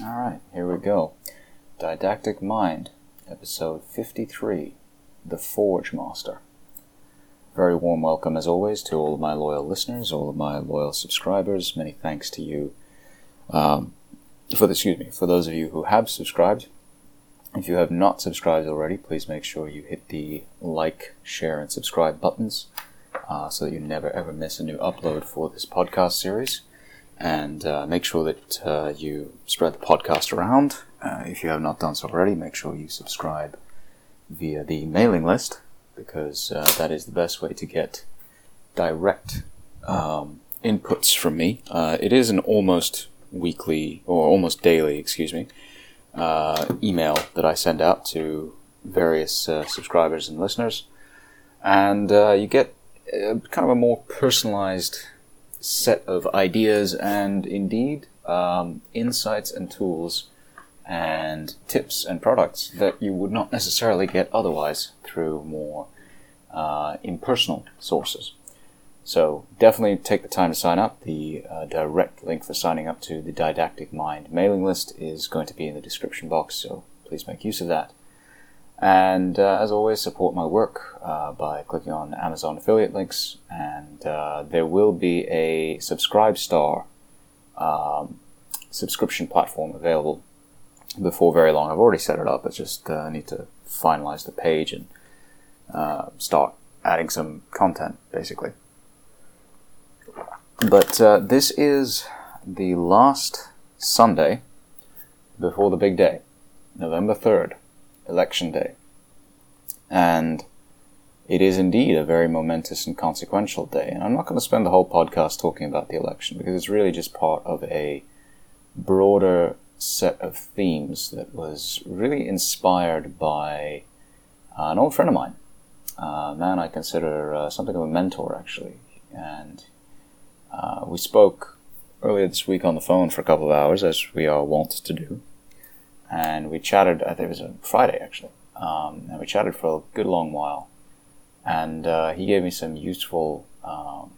All right, here we go. Didactic Mind, episode 53 The Forge Master. Very warm welcome, as always, to all of my loyal listeners, all of my loyal subscribers. Many thanks to you. Um, for the, excuse me, for those of you who have subscribed. If you have not subscribed already, please make sure you hit the like, share, and subscribe buttons uh, so that you never ever miss a new upload for this podcast series and uh, make sure that uh, you spread the podcast around. Uh, if you have not done so already, make sure you subscribe via the mailing list because uh, that is the best way to get direct um, inputs from me. Uh, it is an almost weekly or almost daily, excuse me, uh, email that I send out to various subscribers and listeners, and you get kind of a more personalized set of ideas and indeed um, insights and tools and tips and products that you would not necessarily get otherwise through more uh, impersonal sources. So definitely take the time to sign up. The uh, direct link for signing up to the Didactic Mind mailing list is going to be in the description box, so please make use of that. And uh, as always, support my work uh, by clicking on Amazon affiliate links. And uh, there will be a Subscribestar um, subscription platform available before very long. I've already set it up. I just uh, need to finalize the page and uh, start adding some content, basically. But uh, this is the last Sunday before the big day, November 3rd election day. And it is indeed a very momentous and consequential day. And I'm not going to spend the whole podcast talking about the election because it's really just part of a broader set of themes that was really inspired by uh, an old friend of mine, a man I consider uh, something of a mentor, actually. And uh, we spoke earlier this week on the phone for a couple of hours, as we are wont to do and we chatted. I think it was a Friday actually, um, and we chatted for a good long while. And uh, he gave me some useful um,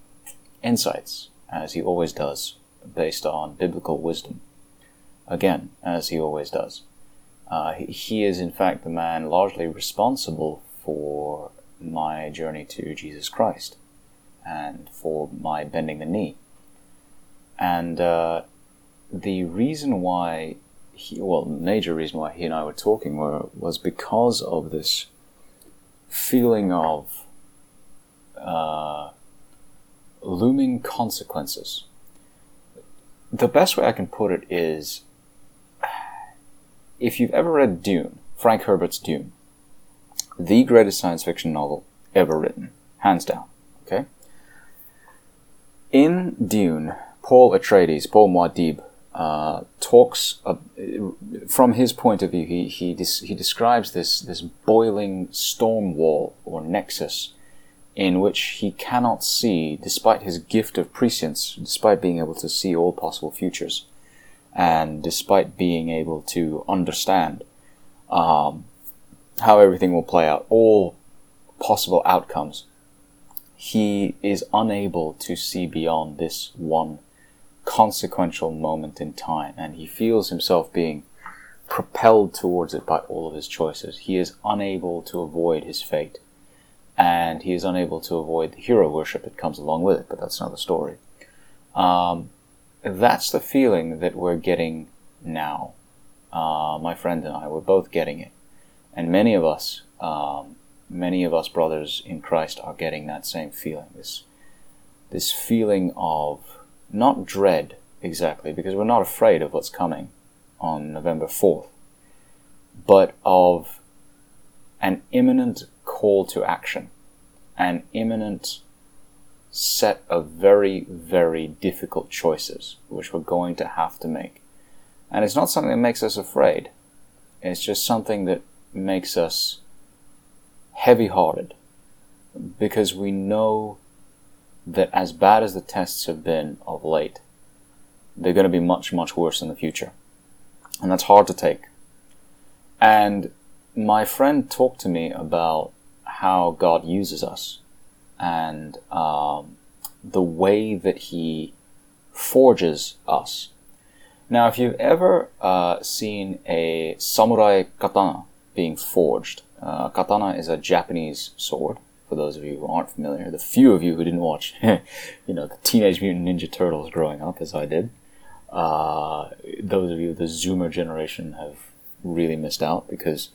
insights, as he always does, based on biblical wisdom. Again, as he always does. Uh, he, he is, in fact, the man largely responsible for my journey to Jesus Christ and for my bending the knee. And uh, the reason why he, well, major reason why he and I were talking were, was because of this feeling of uh, looming consequences. The best way I can put it is if you've ever read Dune, Frank Herbert's Dune, the greatest science fiction novel ever written, hands down, okay? In Dune, Paul Atreides, Paul Muad'Dib, uh, talks uh, from his point of view. He he des- he describes this this boiling storm wall or nexus in which he cannot see, despite his gift of prescience, despite being able to see all possible futures, and despite being able to understand um, how everything will play out, all possible outcomes. He is unable to see beyond this one consequential moment in time, and he feels himself being propelled towards it by all of his choices. He is unable to avoid his fate, and he is unable to avoid the hero worship that comes along with it, but that's another story. Um, that's the feeling that we're getting now. Uh, my friend and I, we're both getting it. And many of us, um, many of us brothers in Christ are getting that same feeling. This, this feeling of not dread exactly, because we're not afraid of what's coming on November 4th, but of an imminent call to action, an imminent set of very, very difficult choices which we're going to have to make. And it's not something that makes us afraid, it's just something that makes us heavy hearted because we know that as bad as the tests have been of late, they're going to be much, much worse in the future. And that's hard to take. And my friend talked to me about how God uses us and um, the way that He forges us. Now, if you've ever uh, seen a samurai katana being forged, uh, katana is a Japanese sword. For those of you who aren't familiar, the few of you who didn't watch, you know, the Teenage Mutant Ninja Turtles growing up, as I did, uh, those of you the Zoomer generation have really missed out because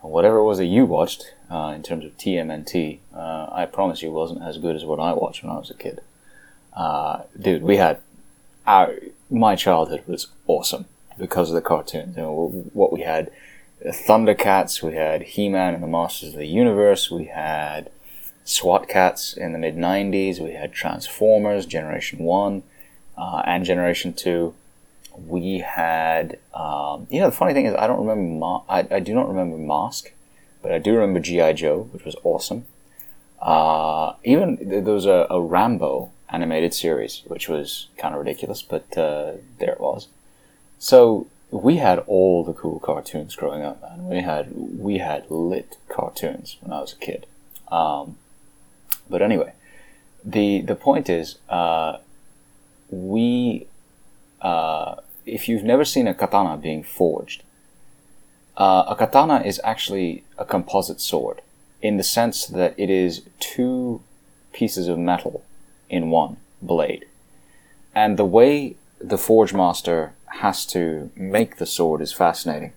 whatever it was that you watched uh, in terms of TMNT, uh, I promise you wasn't as good as what I watched when I was a kid. Uh, dude, we had our my childhood was awesome because of the cartoons. You know, what we had Thundercats, we had He-Man and the Masters of the Universe, we had SWAT Kats in the mid 90s, we had Transformers Generation 1 uh, and Generation 2. We had, um, you know, the funny thing is, I don't remember, Ma- I, I do not remember Mask, but I do remember G.I. Joe, which was awesome. Uh, even there was a, a Rambo animated series, which was kind of ridiculous, but uh, there it was. So we had all the cool cartoons growing up, man. We had we had lit cartoons when I was a kid. Um, but anyway, the the point is, uh, we uh, if you've never seen a katana being forged, uh, a katana is actually a composite sword in the sense that it is two pieces of metal in one blade. And the way the Forge Master has to make the sword is fascinating.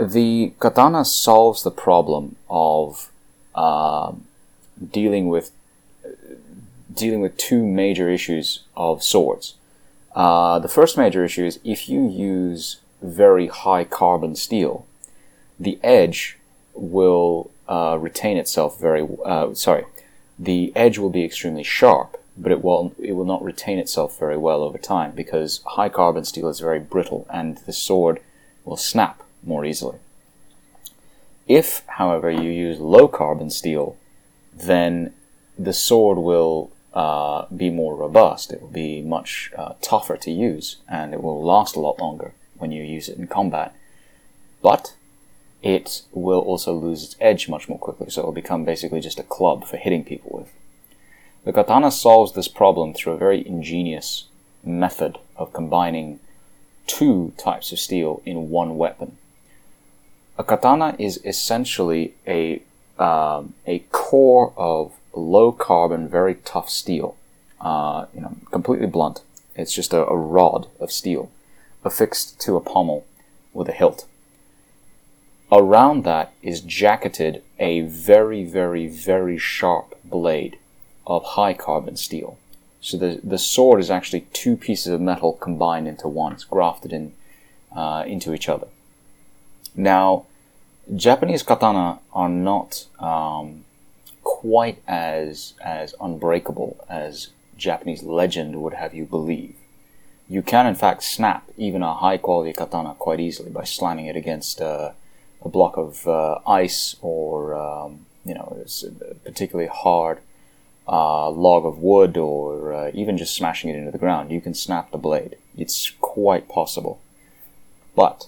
The katana solves the problem of uh, dealing with dealing with two major issues of swords. Uh, the first major issue is if you use very high carbon steel, the edge will uh, retain itself very. Uh, sorry, the edge will be extremely sharp, but it will it will not retain itself very well over time because high carbon steel is very brittle and the sword will snap more easily. If, however, you use low carbon steel, then the sword will uh, be more robust. It will be much uh, tougher to use, and it will last a lot longer when you use it in combat. But it will also lose its edge much more quickly, so it will become basically just a club for hitting people with. The katana solves this problem through a very ingenious method of combining two types of steel in one weapon. A katana is essentially a um, a core of low carbon, very tough steel. Uh, you know, completely blunt. It's just a, a rod of steel affixed to a pommel with a hilt. Around that is jacketed a very, very, very sharp blade of high carbon steel. So the, the sword is actually two pieces of metal combined into one. It's grafted in uh, into each other. Now, Japanese katana are not um, quite as as unbreakable as Japanese legend would have you believe. You can, in fact, snap even a high quality katana quite easily by slamming it against uh, a block of uh, ice or um, you know a particularly hard uh, log of wood or uh, even just smashing it into the ground, you can snap the blade. It's quite possible. But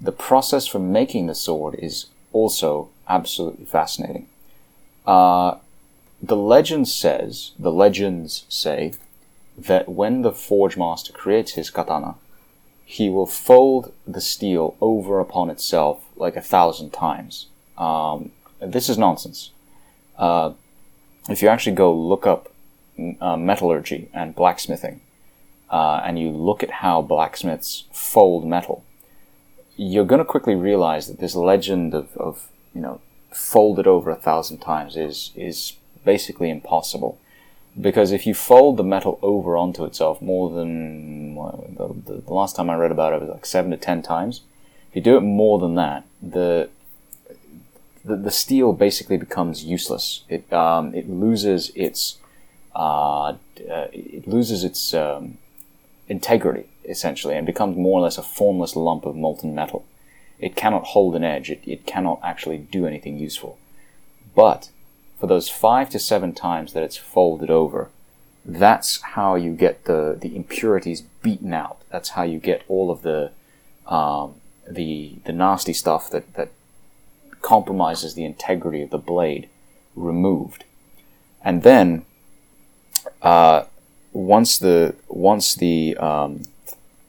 the process for making the sword is also absolutely fascinating. Uh, the legend says, the legends say, that when the forge master creates his katana, he will fold the steel over upon itself like a thousand times. Um, this is nonsense. Uh, if you actually go look up uh, metallurgy and blacksmithing, uh, and you look at how blacksmiths fold metal, you're going to quickly realize that this legend of, of you know folded over a thousand times is is basically impossible because if you fold the metal over onto itself more than well, the, the, last time I read about it was like seven to ten times. If you do it more than that, the the, the steel basically becomes useless. It um, it loses its uh, uh, it loses its um, integrity essentially and becomes more or less a formless lump of molten metal. It cannot hold an edge. It, it cannot actually do anything useful. But for those five to seven times that it's folded over, that's how you get the, the impurities beaten out. That's how you get all of the um, the the nasty stuff that, that compromises the integrity of the blade removed. And then uh, once the once the um,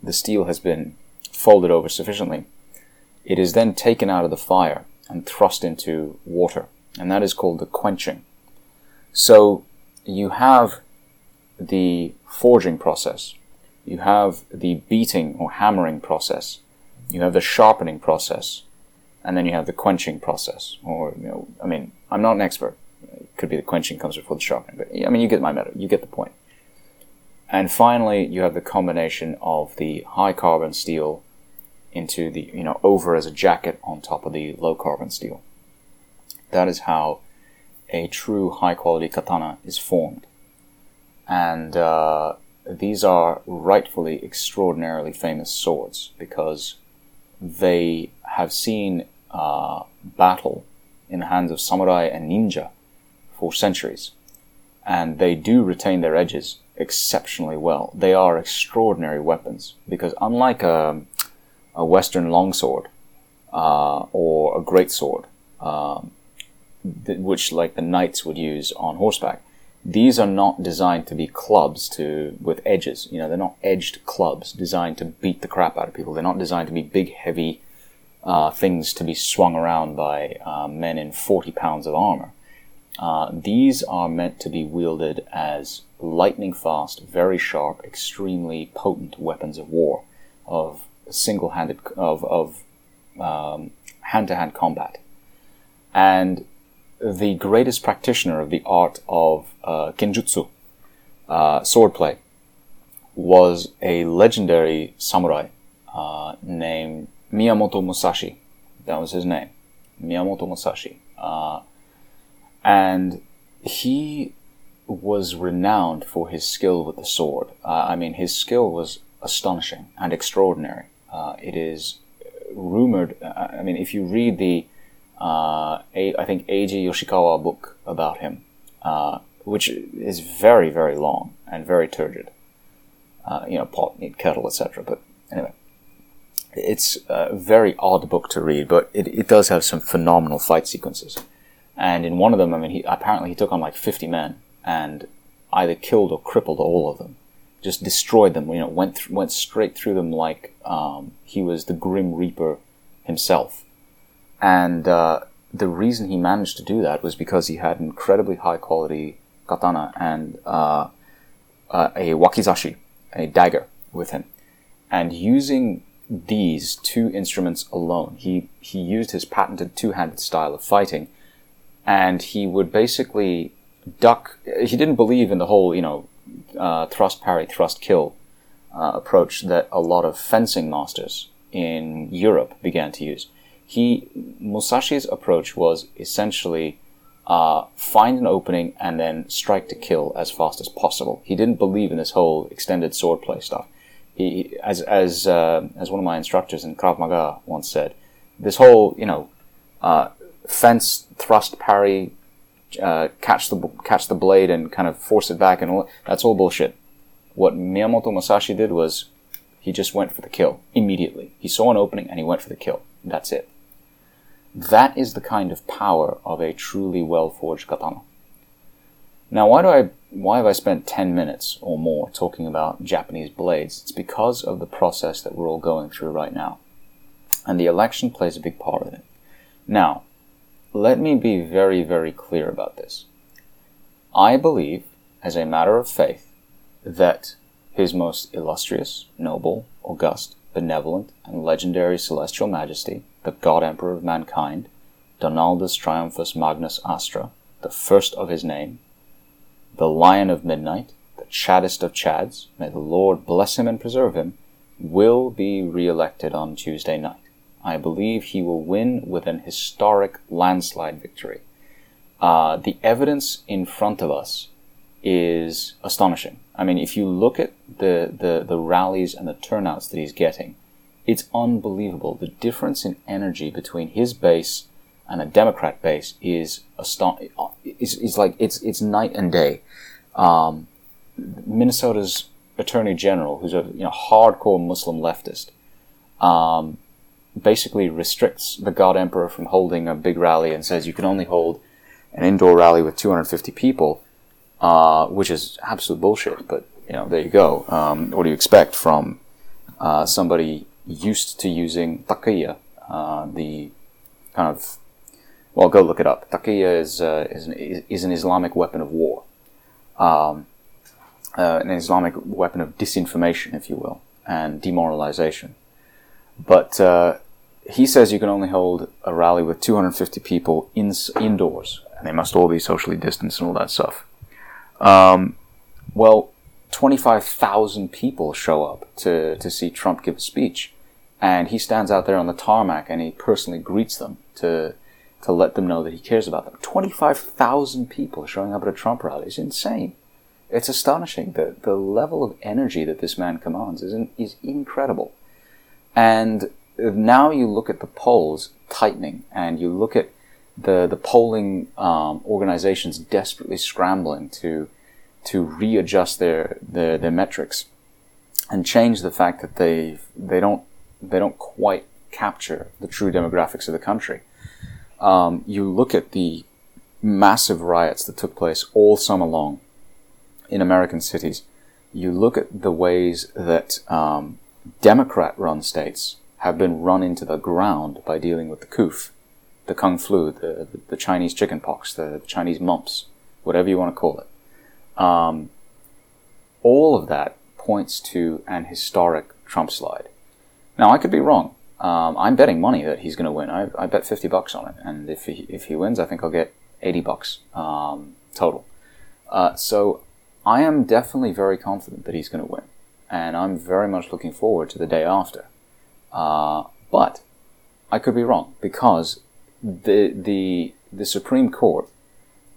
the steel has been folded over sufficiently, it is then taken out of the fire and thrust into water, and that is called the quenching. So you have the forging process, you have the beating or hammering process, you have the sharpening process, and then you have the quenching process. Or, you know, I mean, I'm not an expert. It could be the quenching comes before the sharpening, but I mean, you get my meta, you get the point. And finally, you have the combination of the high carbon steel into the, you know, over as a jacket on top of the low carbon steel. That is how a true high quality katana is formed. And uh, these are rightfully extraordinarily famous swords because they have seen uh, battle in the hands of samurai and ninja for centuries. And they do retain their edges exceptionally well. They are extraordinary weapons because unlike a, a Western longsword uh, or a great sword, um, th- which like the knights would use on horseback, these are not designed to be clubs to with edges. You know, they're not edged clubs designed to beat the crap out of people. They're not designed to be big, heavy uh, things to be swung around by uh, men in forty pounds of armor. Uh, these are meant to be wielded as lightning fast, very sharp, extremely potent weapons of war, of single-handed, of of um, hand-to-hand combat, and the greatest practitioner of the art of uh, kenjutsu, uh, swordplay, was a legendary samurai uh, named Miyamoto Musashi. That was his name, Miyamoto Musashi. Uh, and he was renowned for his skill with the sword. Uh, I mean, his skill was astonishing and extraordinary. Uh, it is rumored, I mean, if you read the uh, think Eiji Yoshikawa book about him, uh, which is very, very long and very turgid. Uh, you know, pot, meat, kettle, etc. But anyway, it's a very odd book to read, but it, it does have some phenomenal fight sequences. And in one of them, I mean, he apparently he took on like 50 men and either killed or crippled all of them, just destroyed them. You know, went th- went straight through them like um, he was the Grim Reaper himself. And uh, the reason he managed to do that was because he had incredibly high quality katana and uh, uh, a wakizashi, a dagger, with him. And using these two instruments alone, he, he used his patented two handed style of fighting. And he would basically duck. He didn't believe in the whole, you know, uh, thrust, parry, thrust, kill uh, approach that a lot of fencing masters in Europe began to use he Musashi's approach was essentially uh, find an opening and then strike to kill as fast as possible. He didn't believe in this whole extended swordplay stuff. He, as as uh, as one of my instructors in Krav Maga once said, this whole you know uh, fence thrust parry, uh, catch the catch the blade and kind of force it back and all that's all bullshit. What Miyamoto Musashi did was he just went for the kill immediately. He saw an opening and he went for the kill. That's it. That is the kind of power of a truly well forged katana. Now, why do I, why have I spent 10 minutes or more talking about Japanese blades? It's because of the process that we're all going through right now. And the election plays a big part of it. Now, let me be very, very clear about this. I believe, as a matter of faith, that His Most Illustrious, Noble, August, Benevolent, and Legendary Celestial Majesty, the God Emperor of mankind, Donaldus Triumphus Magnus Astra, the first of his name, the Lion of Midnight, the chaddest of chads, may the Lord bless him and preserve him, will be re-elected on Tuesday night. I believe he will win with an historic landslide victory. Uh, the evidence in front of us is astonishing. I mean, if you look at the, the, the rallies and the turnouts that he's getting, it's unbelievable. The difference in energy between his base and a Democrat base is aston- is, is like it's it's night and day. Um, Minnesota's Attorney General, who's a you know hardcore Muslim leftist, um, basically restricts the God Emperor from holding a big rally and says you can only hold an indoor rally with 250 people, uh, which is absolute bullshit. But you know, there you go. Um, what do you expect from uh, somebody used to using taqiyya, uh, the kind of well, go look it up. Taqiyya is uh, is, an, is an Islamic weapon of war, um, uh, an Islamic weapon of disinformation, if you will, and demoralization. But uh, he says you can only hold a rally with 250 people in, indoors, and they must all be socially distanced and all that stuff. Um, well, 25,000 people show up to, to see Trump give a speech. And he stands out there on the tarmac and he personally greets them to, to let them know that he cares about them. 25,000 people showing up at a Trump rally is insane. It's astonishing. The, the level of energy that this man commands is, in, is incredible. And now you look at the polls tightening and you look at the, the polling um, organizations desperately scrambling to to readjust their, their, their metrics and change the fact that they they don't they don't quite capture the true demographics of the country. Um, you look at the massive riots that took place all summer long in American cities. You look at the ways that um, Democrat-run states have been run into the ground by dealing with the CUF, the Kung Flu, the, the, the Chinese chickenpox, the, the Chinese mumps, whatever you want to call it. Um, all of that points to an historic Trump slide. Now, I could be wrong. Um, I'm betting money that he's going to win. I, I, bet 50 bucks on it. And if he, if he wins, I think I'll get 80 bucks um, total. Uh, so I am definitely very confident that he's going to win. And I'm very much looking forward to the day after. Uh, but I could be wrong because the, the, the Supreme Court,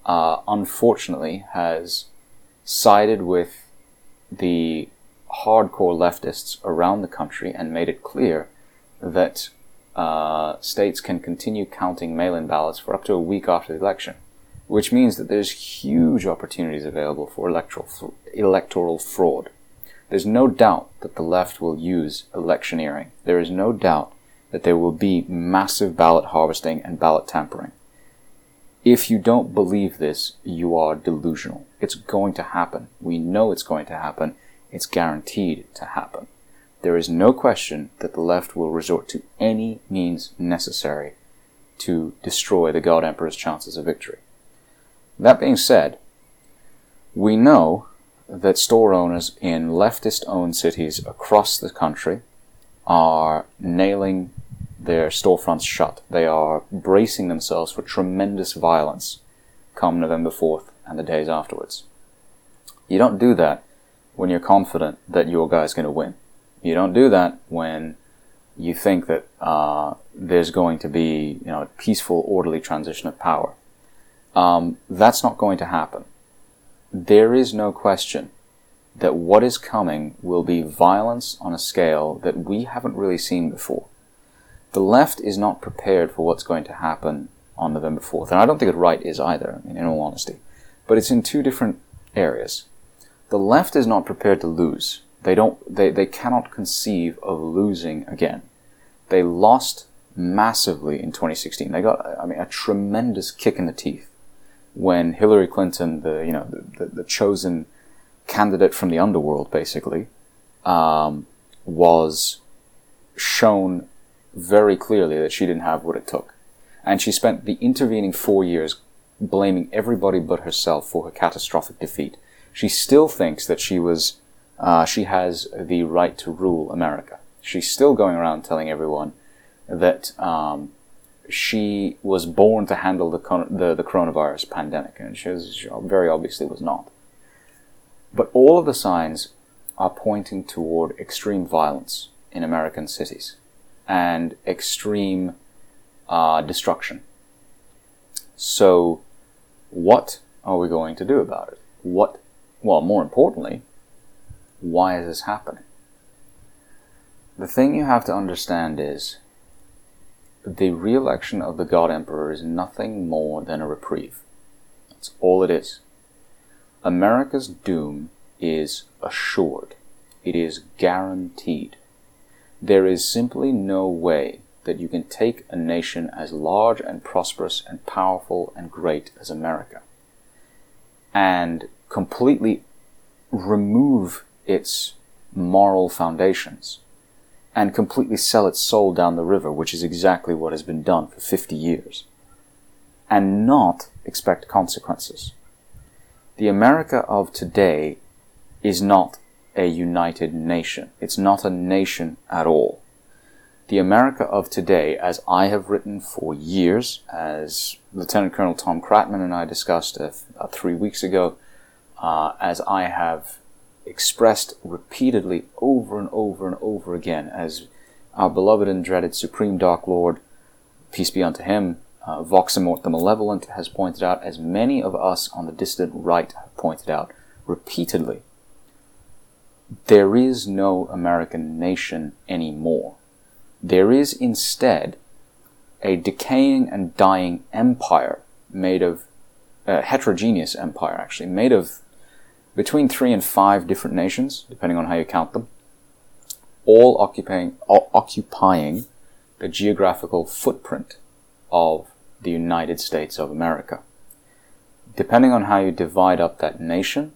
uh, unfortunately, has sided with the hardcore leftists around the country and made it clear that uh, states can continue counting mail-in ballots for up to a week after the election, which means that there's huge opportunities available for electoral electoral fraud. There's no doubt that the left will use electioneering. There is no doubt that there will be massive ballot harvesting and ballot tampering. If you don't believe this, you are delusional. It's going to happen. We know it's going to happen. It's guaranteed to happen. There is no question that the left will resort to any means necessary to destroy the God Emperor's chances of victory. That being said, we know that store owners in leftist owned cities across the country are nailing their storefronts shut. They are bracing themselves for tremendous violence come November 4th and the days afterwards. You don't do that when you're confident that your guy's going to win. You don't do that when you think that uh, there's going to be you know a peaceful, orderly transition of power. Um, that's not going to happen. There is no question that what is coming will be violence on a scale that we haven't really seen before the left is not prepared for what's going to happen on November 4th. And I don't think the right is either, in all honesty. But it's in two different areas. The left is not prepared to lose. They don't, they, they cannot conceive of losing again. They lost massively in 2016. They got, I mean, a tremendous kick in the teeth when Hillary Clinton, the, you know, the, the, the chosen candidate from the underworld, basically, um, was shown very clearly that she didn't have what it took. And she spent the intervening four years blaming everybody but herself for her catastrophic defeat. She still thinks that she was, uh, she has the right to rule America. She's still going around telling everyone that um, she was born to handle the, the, the coronavirus pandemic, and she, was, she very obviously was not. But all of the signs are pointing toward extreme violence in American cities and extreme uh, destruction. So, what are we going to do about it? What, well, more importantly, why is this happening? The thing you have to understand is the re election of the God Emperor is nothing more than a reprieve. That's all it is. America's doom is assured, it is guaranteed. There is simply no way that you can take a nation as large and prosperous and powerful and great as America and completely remove its moral foundations and completely sell its soul down the river, which is exactly what has been done for 50 years, and not expect consequences. The America of today is not a united nation. It's not a nation at all. The America of today, as I have written for years, as Lieutenant Colonel Tom Kratman and I discussed uh, three weeks ago, uh, as I have expressed repeatedly over and over and over again, as our beloved and dreaded Supreme Dark Lord, peace be unto him, uh, Voxamort the Malevolent has pointed out, as many of us on the distant right have pointed out repeatedly, there is no American nation anymore. There is instead a decaying and dying empire made of a heterogeneous empire actually made of between three and five different nations, depending on how you count them, all occupying, occupying the geographical footprint of the United States of America. Depending on how you divide up that nation,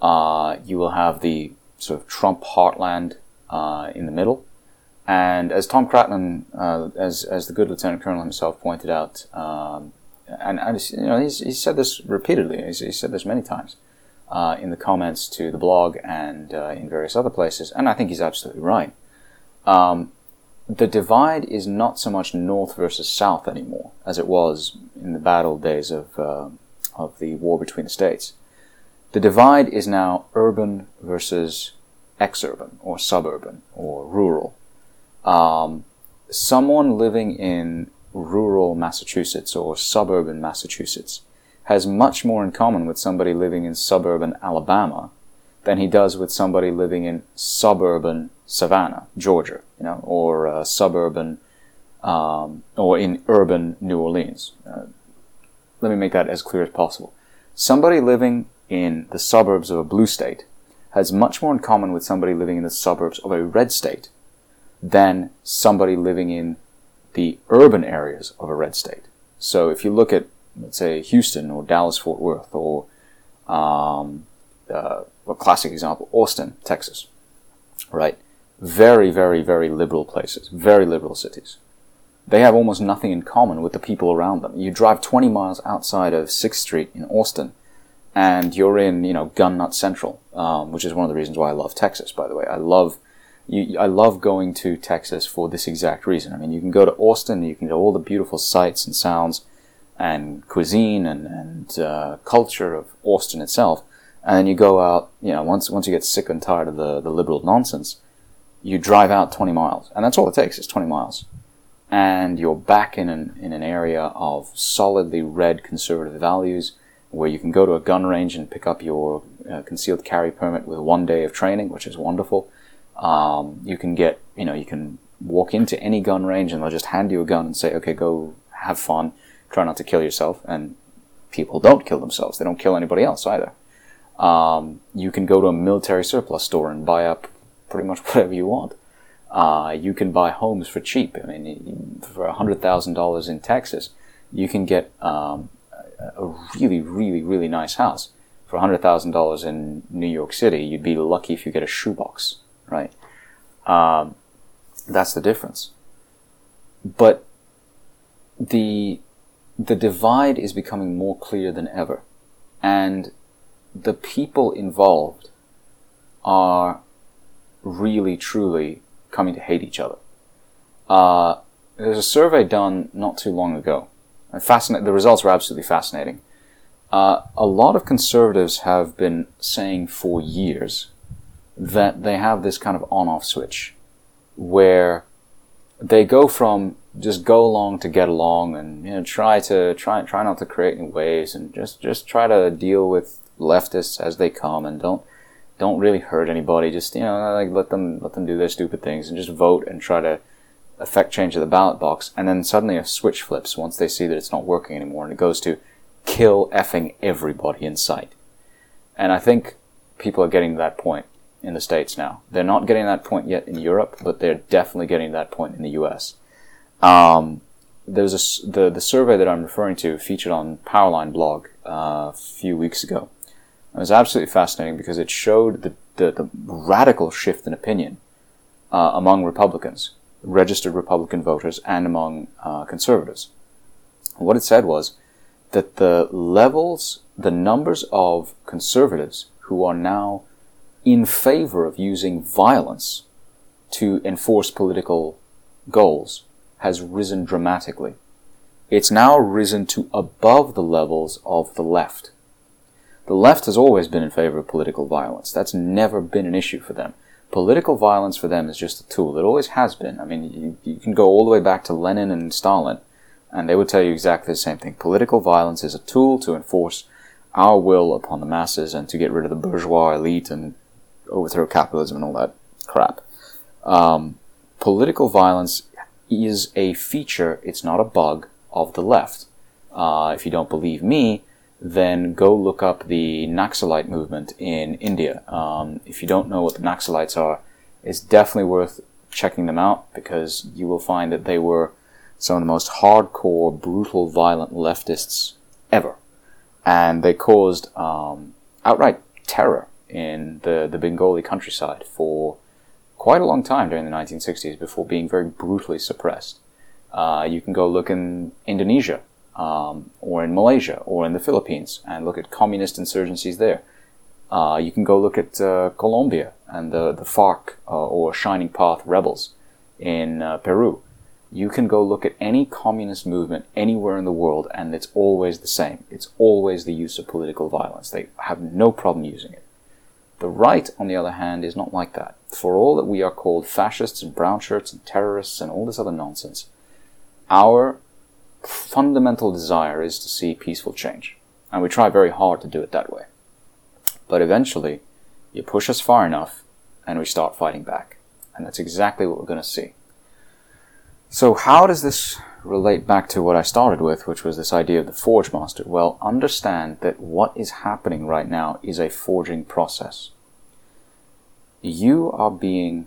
uh, you will have the sort of Trump heartland uh, in the middle. And as Tom Kratman, uh, as, as the good Lieutenant Colonel himself pointed out, um, and, and you know, he's, he's said this repeatedly, he's, he's said this many times, uh, in the comments to the blog and uh, in various other places, and I think he's absolutely right. Um, the divide is not so much north versus south anymore as it was in the battle days of uh, of the war between the states. The divide is now urban versus exurban or suburban or rural. Um, someone living in rural Massachusetts or suburban Massachusetts has much more in common with somebody living in suburban Alabama than he does with somebody living in suburban Savannah, Georgia, you know, or uh, suburban um, or in urban New Orleans. Uh, let me make that as clear as possible. Somebody living in the suburbs of a blue state has much more in common with somebody living in the suburbs of a red state than somebody living in the urban areas of a red state. So if you look at let's say Houston or Dallas Fort Worth or um, uh, a classic example, Austin, Texas, right? Very, very, very liberal places, very liberal cities. They have almost nothing in common with the people around them. You drive 20 miles outside of 6th Street in Austin, and you're in, you know, Gun Nut Central, um, which is one of the reasons why I love Texas, by the way. I love, you, I love going to Texas for this exact reason. I mean, you can go to Austin, you can get all the beautiful sights and sounds, and cuisine and, and uh, culture of Austin itself. And then you go out, you know, once, once you get sick and tired of the, the liberal nonsense, you drive out 20 miles. And that's all it takes is 20 miles. And you're back in an, in an area of solidly red conservative values where you can go to a gun range and pick up your uh, concealed carry permit with one day of training, which is wonderful. Um, you can get, you know, you can walk into any gun range and they'll just hand you a gun and say, okay, go have fun try not to kill yourself, and people don't kill themselves. They don't kill anybody else either. Um, you can go to a military surplus store and buy up pretty much whatever you want. Uh, you can buy homes for cheap. I mean, for hundred thousand dollars in Texas, you can get um, a really, really, really nice house. For hundred thousand dollars in New York City, you'd be lucky if you get a shoebox, right? Um, that's the difference. But the the divide is becoming more clear than ever. And the people involved are really, truly coming to hate each other. Uh, there's a survey done not too long ago. Fascinating. The results were absolutely fascinating. Uh, a lot of conservatives have been saying for years that they have this kind of on-off switch where they go from just go along to get along and you know try to try try not to create new waves and just just try to deal with leftists as they come and don't don't really hurt anybody. Just you know like let them let them do their stupid things and just vote and try to affect change of the ballot box. And then suddenly a switch flips once they see that it's not working anymore and it goes to kill effing everybody in sight. And i think people are getting to that point in the states now. They're not getting that point yet in europe but they're definitely getting that point in the us um, there was a, the the survey that I'm referring to featured on Powerline blog uh, a few weeks ago. It was absolutely fascinating because it showed the, the, the radical shift in opinion uh, among Republicans, registered Republican voters, and among uh, conservatives. What it said was that the levels, the numbers of conservatives who are now in favor of using violence to enforce political goals has risen dramatically. It's now risen to above the levels of the left. The left has always been in favor of political violence. That's never been an issue for them. Political violence for them is just a tool. It always has been. I mean, you, you can go all the way back to Lenin and Stalin, and they would tell you exactly the same thing. Political violence is a tool to enforce our will upon the masses and to get rid of the bourgeois elite and overthrow capitalism and all that crap. Um, political violence is a feature, it's not a bug, of the left. Uh, if you don't believe me, then go look up the Naxalite movement in India. Um, if you don't know what the Naxalites are, it's definitely worth checking them out because you will find that they were some of the most hardcore, brutal, violent leftists ever. And they caused um, outright terror in the, the Bengali countryside for quite a long time during the 1960s before being very brutally suppressed. Uh, you can go look in Indonesia um, or in Malaysia or in the Philippines and look at communist insurgencies there. Uh, you can go look at uh, Colombia and the, the FARC uh, or Shining Path rebels in uh, Peru. You can go look at any communist movement anywhere in the world and it's always the same. It's always the use of political violence. They have no problem using it. The right, on the other hand, is not like that. For all that we are called fascists and brown shirts and terrorists and all this other nonsense, our fundamental desire is to see peaceful change. And we try very hard to do it that way. But eventually, you push us far enough, and we start fighting back. And that's exactly what we're going to see. So, how does this relate back to what I started with, which was this idea of the Forge Master? Well, understand that what is happening right now is a forging process. You are being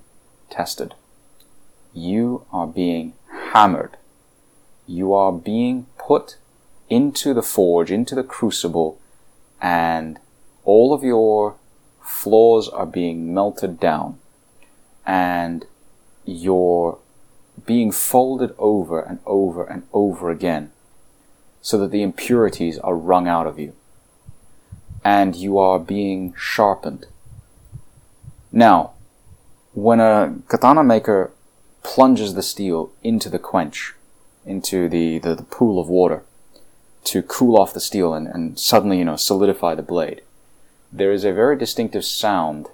tested. You are being hammered you are being put into the forge, into the crucible, and all of your flaws are being melted down, and you're being folded over and over and over again so that the impurities are wrung out of you. And you are being sharpened. Now, when a katana maker plunges the steel into the quench, into the, the, the pool of water to cool off the steel and, and suddenly, you know, solidify the blade. There is a very distinctive sound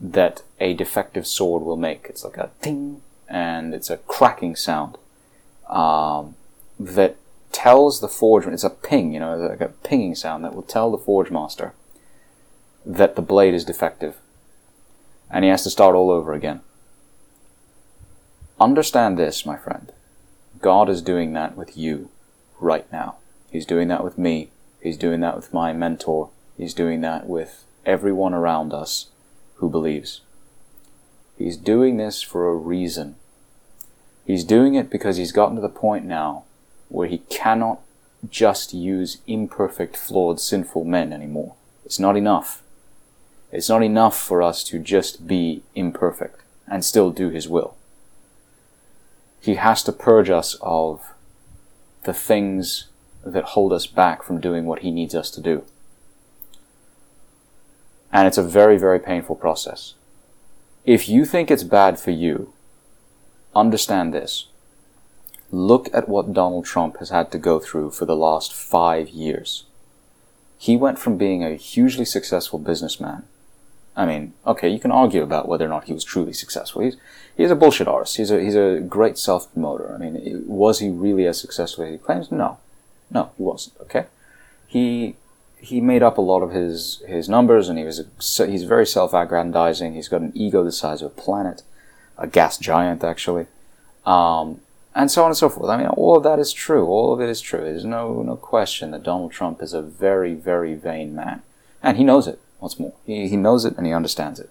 that a defective sword will make. It's like a ting, and it's a cracking sound um, that tells the forge. It's a ping, you know, like a pinging sound that will tell the forge master that the blade is defective, and he has to start all over again. Understand this, my friend. God is doing that with you right now. He's doing that with me. He's doing that with my mentor. He's doing that with everyone around us who believes. He's doing this for a reason. He's doing it because he's gotten to the point now where he cannot just use imperfect, flawed, sinful men anymore. It's not enough. It's not enough for us to just be imperfect and still do his will. He has to purge us of the things that hold us back from doing what He needs us to do. And it's a very, very painful process. If you think it's bad for you, understand this. Look at what Donald Trump has had to go through for the last five years. He went from being a hugely successful businessman I mean, okay, you can argue about whether or not he was truly successful. He's he's a bullshit artist. He's a he's a great self promoter. I mean, was he really as successful as he claims? No, no, he wasn't. Okay, he he made up a lot of his his numbers, and he was a, he's very self aggrandizing. He's got an ego the size of a planet, a gas giant actually, um, and so on and so forth. I mean, all of that is true. All of it is true. There's no no question that Donald Trump is a very very vain man, and he knows it. What's more, he, he knows it and he understands it.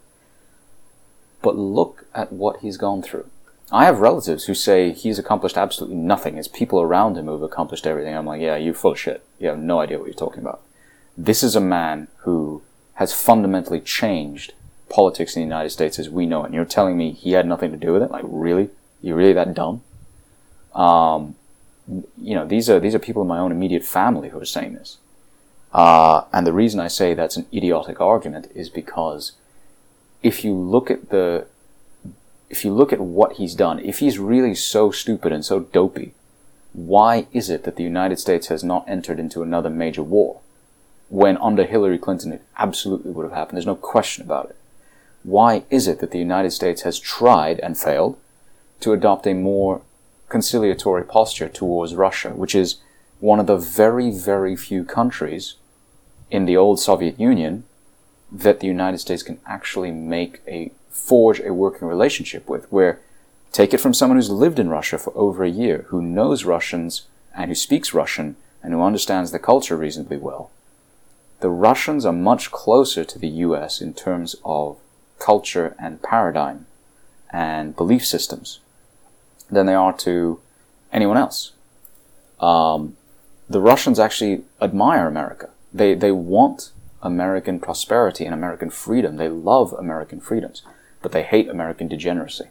But look at what he's gone through. I have relatives who say he's accomplished absolutely nothing. It's people around him who've accomplished everything. I'm like, yeah, you're full of shit. You have no idea what you're talking about. This is a man who has fundamentally changed politics in the United States as we know it. And you're telling me he had nothing to do with it? Like, really? You're really that dumb? Um, you know, these are these are people in my own immediate family who are saying this. Uh, and the reason I say that's an idiotic argument is because if you look at the if you look at what he's done, if he's really so stupid and so dopey, why is it that the United States has not entered into another major war? When under Hillary Clinton it absolutely would have happened. There's no question about it. Why is it that the United States has tried and failed to adopt a more conciliatory posture towards Russia, which is one of the very, very few countries in the old Soviet Union that the United States can actually make a forge a working relationship with, where take it from someone who's lived in Russia for over a year, who knows Russians and who speaks Russian and who understands the culture reasonably well. The Russians are much closer to the US in terms of culture and paradigm and belief systems than they are to anyone else. Um, the Russians actually admire America. They, they want American prosperity and American freedom. They love American freedoms, but they hate American degeneracy.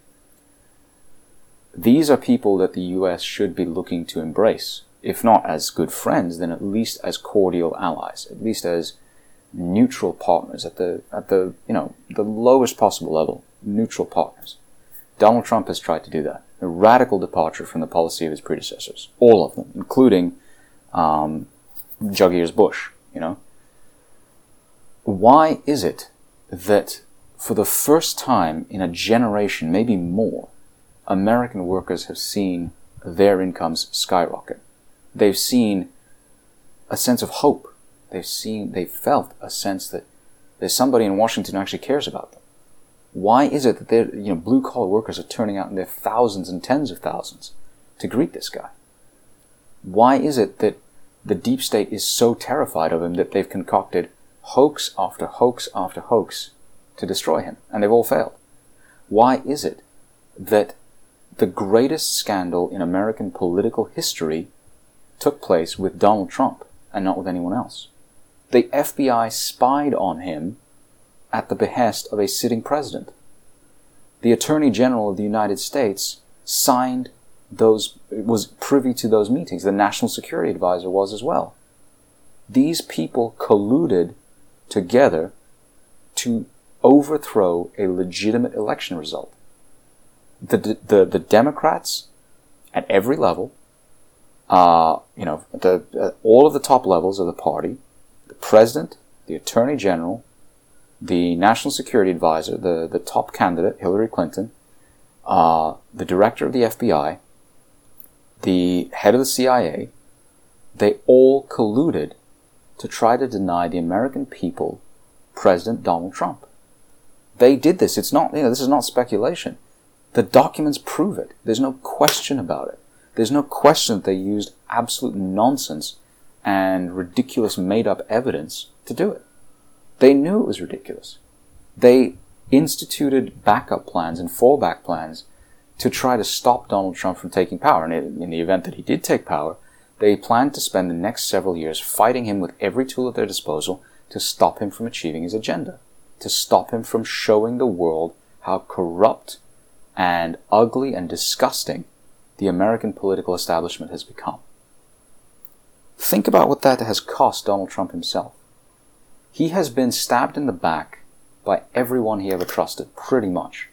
These are people that the US should be looking to embrace, if not as good friends, then at least as cordial allies, at least as neutral partners at the, at the, you know, the lowest possible level, neutral partners. Donald Trump has tried to do that. A radical departure from the policy of his predecessors. All of them, including um, Jug Bush, you know. Why is it that for the first time in a generation, maybe more, American workers have seen their incomes skyrocket? They've seen a sense of hope. They've seen, they've felt a sense that there's somebody in Washington who actually cares about them. Why is it that they're, you know, blue collar workers are turning out in their thousands and tens of thousands to greet this guy? Why is it that the deep state is so terrified of him that they've concocted hoax after hoax after hoax to destroy him, and they've all failed. Why is it that the greatest scandal in American political history took place with Donald Trump and not with anyone else? The FBI spied on him at the behest of a sitting president. The Attorney General of the United States signed those was privy to those meetings. The national security advisor was as well. These people colluded together to overthrow a legitimate election result. The, the, the Democrats at every level, uh, you know, the, uh, all of the top levels of the party, the president, the attorney general, the national security advisor, the, the top candidate, Hillary Clinton, uh, the director of the FBI, the head of the CIA, they all colluded to try to deny the American people President Donald Trump. They did this. It's not, you know, this is not speculation. The documents prove it. There's no question about it. There's no question that they used absolute nonsense and ridiculous made up evidence to do it. They knew it was ridiculous. They instituted backup plans and fallback plans to try to stop Donald Trump from taking power. And in the event that he did take power, they planned to spend the next several years fighting him with every tool at their disposal to stop him from achieving his agenda, to stop him from showing the world how corrupt and ugly and disgusting the American political establishment has become. Think about what that has cost Donald Trump himself. He has been stabbed in the back by everyone he ever trusted, pretty much.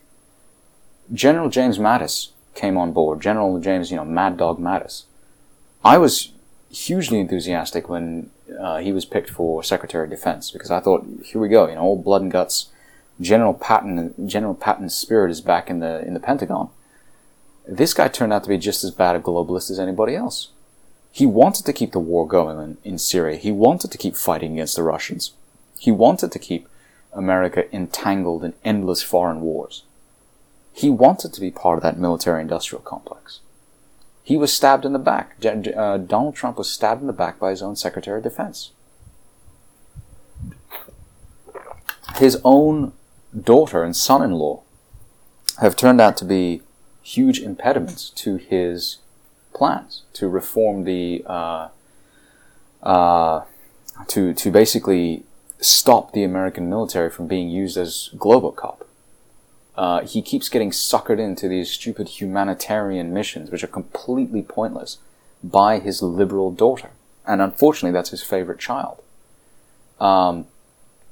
General James Mattis came on board. General James, you know, Mad Dog Mattis. I was hugely enthusiastic when uh, he was picked for Secretary of Defense because I thought, here we go, you know, old blood and guts. General Patton, General Patton's spirit is back in the in the Pentagon. This guy turned out to be just as bad a globalist as anybody else. He wanted to keep the war going in, in Syria. He wanted to keep fighting against the Russians. He wanted to keep America entangled in endless foreign wars. He wanted to be part of that military industrial complex. He was stabbed in the back. Uh, Donald Trump was stabbed in the back by his own Secretary of Defense. His own daughter and son in law have turned out to be huge impediments to his plans to reform the, uh, uh, to, to basically stop the American military from being used as Globocop. Uh, he keeps getting suckered into these stupid humanitarian missions, which are completely pointless, by his liberal daughter. And unfortunately, that's his favorite child. Um,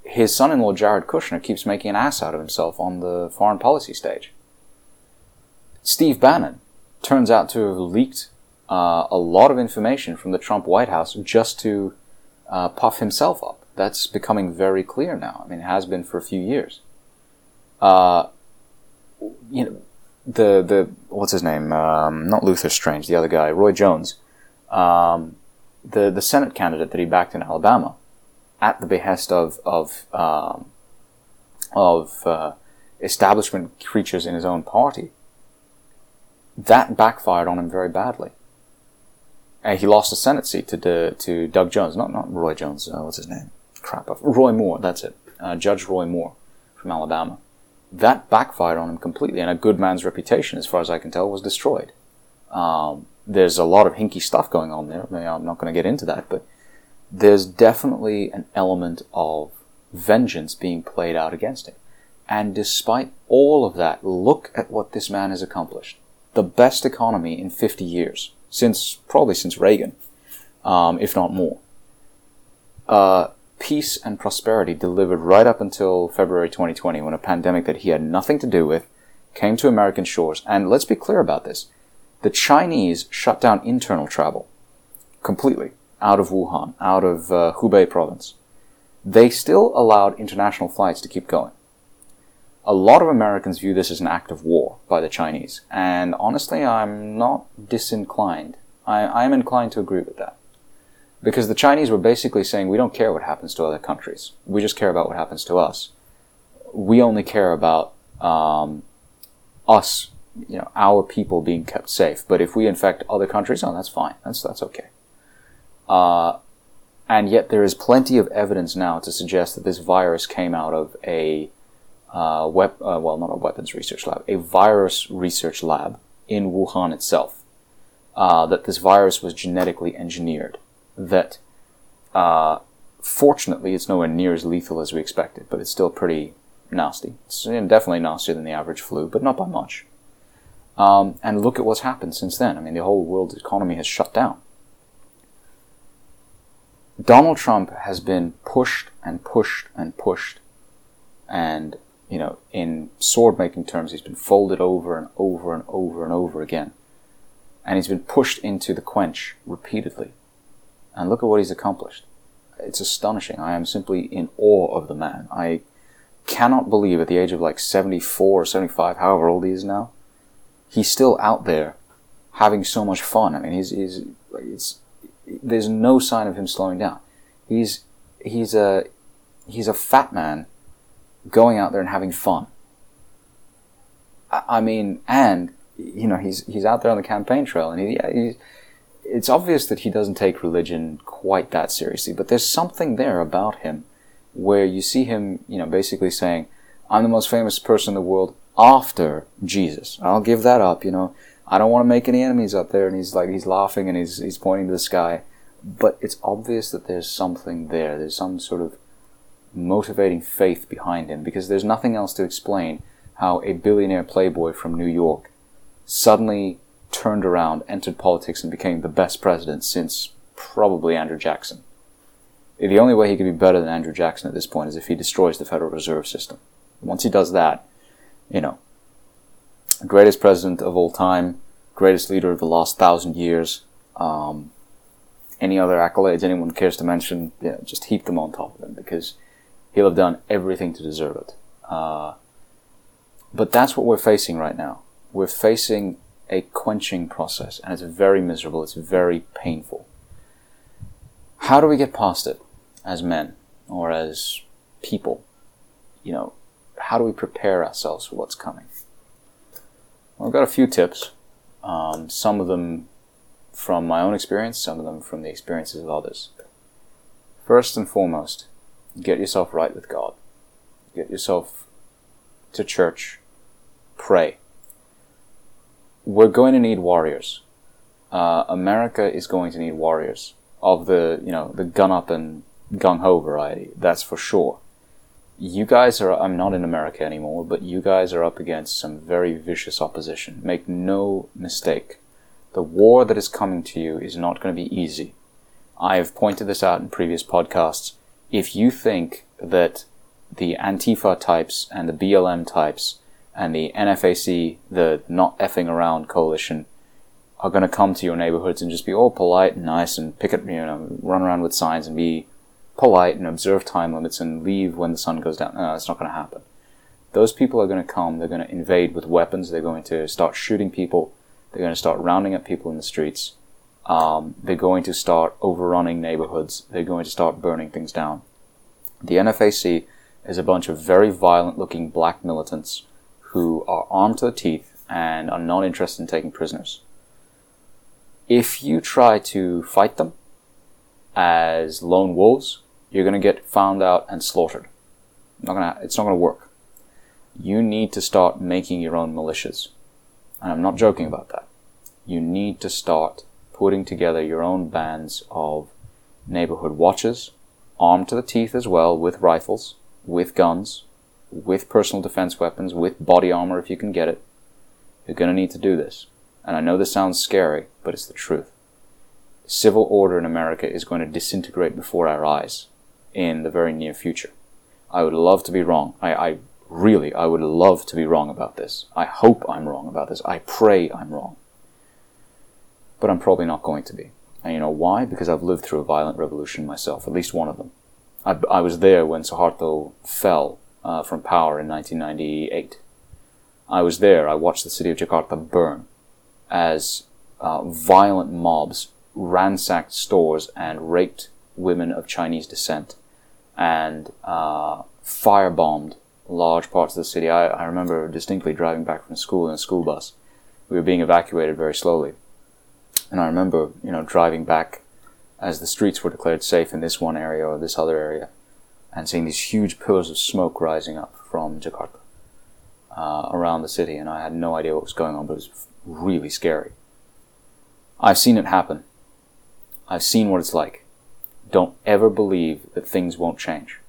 his son in law, Jared Kushner, keeps making an ass out of himself on the foreign policy stage. Steve Bannon turns out to have leaked uh, a lot of information from the Trump White House just to uh, puff himself up. That's becoming very clear now. I mean, it has been for a few years. Uh, you know, the the what's his name? Um, not Luther Strange, the other guy, Roy Jones, um, the the Senate candidate that he backed in Alabama, at the behest of of um, of uh, establishment creatures in his own party. That backfired on him very badly. And he lost a Senate seat to to Doug Jones, not not Roy Jones. Uh, what's his name? Crap, Roy Moore. That's it. Uh, Judge Roy Moore from Alabama. That backfired on him completely, and a good man's reputation, as far as I can tell, was destroyed. Um, there's a lot of hinky stuff going on there. I I'm not going to get into that, but there's definitely an element of vengeance being played out against him. And despite all of that, look at what this man has accomplished. The best economy in 50 years since probably since Reagan, um, if not more. Uh, peace and prosperity delivered right up until February 2020, when a pandemic that he had nothing to do with came to American shores. And let's be clear about this: the Chinese shut down internal travel completely out of Wuhan, out of uh, Hubei province. They still allowed international flights to keep going a lot of Americans view this as an act of war by the Chinese, and honestly, I'm not disinclined. I, I am inclined to agree with that. Because the Chinese were basically saying, we don't care what happens to other countries. We just care about what happens to us. We only care about um, us, you know, our people being kept safe. But if we infect other countries, oh, that's fine. That's that's okay. Uh, and yet, there is plenty of evidence now to suggest that this virus came out of a uh, uh, well, not a weapons research lab, a virus research lab in Wuhan itself. Uh, that this virus was genetically engineered. That, uh, fortunately, it's nowhere near as lethal as we expected, but it's still pretty nasty. It's definitely nastier than the average flu, but not by much. Um, and look at what's happened since then. I mean, the whole world's economy has shut down. Donald Trump has been pushed and pushed and pushed and you know, in sword making terms, he's been folded over and over and over and over again. And he's been pushed into the quench repeatedly. And look at what he's accomplished. It's astonishing. I am simply in awe of the man. I cannot believe at the age of like 74 or 75, however old he is now, he's still out there having so much fun. I mean, he's, he's, there's no sign of him slowing down. He's, he's a, he's a fat man going out there and having fun. I mean, and you know, he's he's out there on the campaign trail, and he, he's, it's obvious that he doesn't take religion quite that seriously. But there's something there about him where you see him, you know, basically saying, "I'm the most famous person in the world after Jesus." I'll give that up. You know, I don't want to make any enemies up there. And he's like, he's laughing and he's he's pointing to the sky, but it's obvious that there's something there. There's some sort of motivating faith behind him because there's nothing else to explain how a billionaire playboy from New York suddenly turned around, entered politics, and became the best president since probably Andrew Jackson. The only way he could be better than Andrew Jackson at this point is if he destroys the Federal Reserve System. Once he does that, you know, greatest president of all time, greatest leader of the last thousand years, um, any other accolades anyone cares to mention, yeah, just heap them on top of him because he'll have done everything to deserve it. Uh, but that's what we're facing right now. We're facing a quenching process, and it's very miserable. It's very painful. How do we get past it as men or as people? You know, how do we prepare ourselves for what's coming? Well, I've got a few tips. Um, some of them from my own experience, some of them from the experiences of others. First and foremost, Get yourself right with God. Get yourself to church. Pray. We're going to need warriors. Uh, America is going to need warriors of the, you know, the gun up and gung ho variety, that's for sure. You guys are, I'm not in America anymore, but you guys are up against some very vicious opposition. Make no mistake. The war that is coming to you is not going to be easy. I have pointed this out in previous podcasts. If you think that the Antifa types and the BLM types and the NFAC, the Not Effing Around Coalition, are going to come to your neighborhoods and just be all polite and nice and pick it, you know, run around with signs and be polite and observe time limits and leave when the sun goes down. No, that's not going to happen. Those people are going to come, they're going to invade with weapons, they're going to start shooting people, they're going to start rounding up people in the streets, um, they're going to start overrunning neighborhoods, they're going to start burning things down. The NFAC is a bunch of very violent looking black militants who are armed to the teeth and are not interested in taking prisoners. If you try to fight them as lone wolves, you're going to get found out and slaughtered. Not gonna, it's not going to work. You need to start making your own militias. And I'm not joking about that. You need to start putting together your own bands of neighborhood watches, armed to the teeth as well, with rifles, with guns, with personal defense weapons, with body armor if you can get it. You're going to need to do this. And I know this sounds scary, but it's the truth. Civil order in America is going to disintegrate before our eyes in the very near future. I would love to be wrong. I, I really, I would love to be wrong about this. I hope I'm wrong about this. I pray I'm wrong. But I'm probably not going to be. And you know why? Because I've lived through a violent revolution myself, at least one of them. I, I was there when Suharto fell uh, from power in 1998. I was there. I watched the city of Jakarta burn as uh, violent mobs ransacked stores and raped women of Chinese descent and uh, firebombed large parts of the city. I, I remember distinctly driving back from school in a school bus. We were being evacuated very slowly. And I remember, you know, driving back as the streets were declared safe in this one area or this other area and seeing these huge pillars of smoke rising up from Jakarta uh, around the city, and I had no idea what was going on, but it was really scary. I've seen it happen. I've seen what it's like. Don't ever believe that things won't change.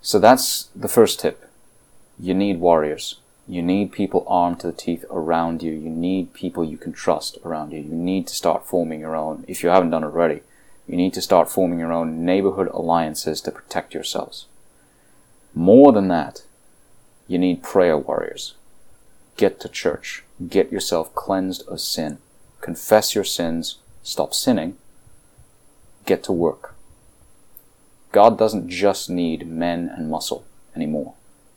So that's the first tip. You need warriors. You need people armed to the teeth around you. You need people you can trust around you. You need to start forming your own, if you haven't done it already, you need to start forming your own neighborhood alliances to protect yourselves. More than that, you need prayer warriors. Get to church. Get yourself cleansed of sin. Confess your sins. Stop sinning. Get to work. God doesn't just need men and muscle anymore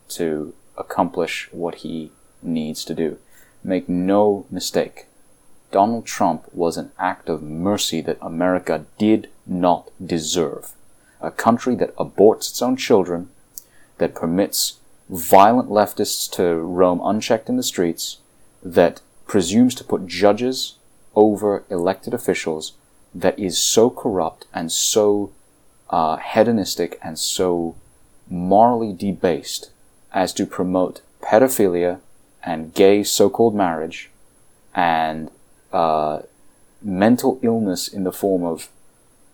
to accomplish what he needs to do. Make no mistake. Donald Trump was an act of mercy that America did not deserve. A country that aborts its own children, that permits violent leftists to roam unchecked in the streets, that presumes to put judges over elected officials, that is so corrupt and so uh, hedonistic and so morally debased as to promote pedophilia and gay so-called marriage and uh, mental illness in the form of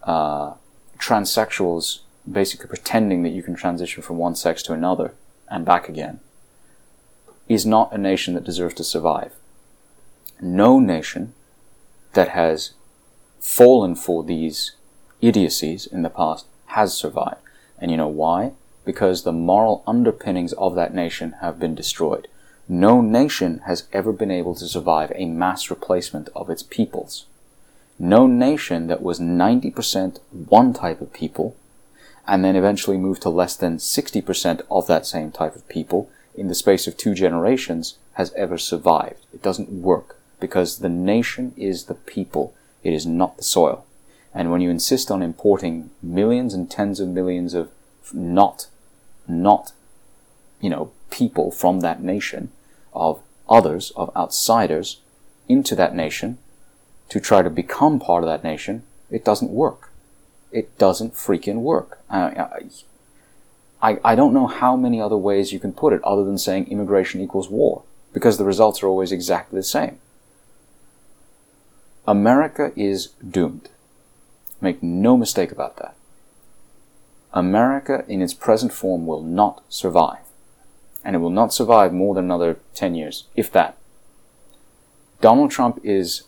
uh, transsexuals basically pretending that you can transition from one sex to another and back again is not a nation that deserves to survive. No nation that has fallen for these idiocies in the past has survived. And you know why? Because the moral underpinnings of that nation have been destroyed. No nation has ever been able to survive a mass replacement of its peoples. No nation that was 90% one type of people and then eventually moved to less than 60% of that same type of people in the space of two generations has ever survived. It doesn't work because the nation is the people. It is not the soil. And when you insist on importing millions and tens of millions of not, not, you know, people from that nation, of others, of outsiders, into that nation to try to become part of that nation, it doesn't work. It doesn't freaking work. I, I, I don't know how many other ways you can put it other than saying immigration equals war, because the results are always exactly the same. America is doomed. Make no mistake about that. America in its present form will not survive. And it will not survive more than another 10 years, if that. Donald Trump is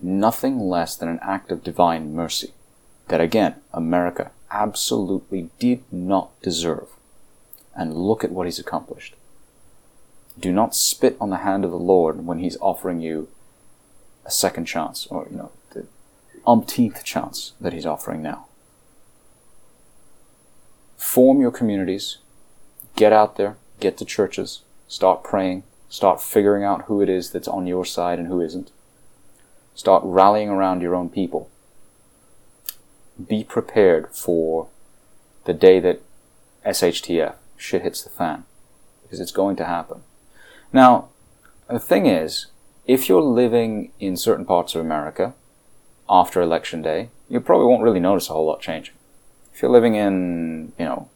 nothing less than an act of divine mercy that, again, America absolutely did not deserve. And look at what he's accomplished. Do not spit on the hand of the Lord when he's offering you a second chance, or, you know, the umpteenth chance that he's offering now. Form your communities, get out there, get to churches, start praying, start figuring out who it is that's on your side and who isn't. Start rallying around your own people. Be prepared for the day that SHTF shit hits the fan, because it's going to happen. Now, the thing is, if you're living in certain parts of America after election day, you probably won't really notice a whole lot changing. If you're living in, you know,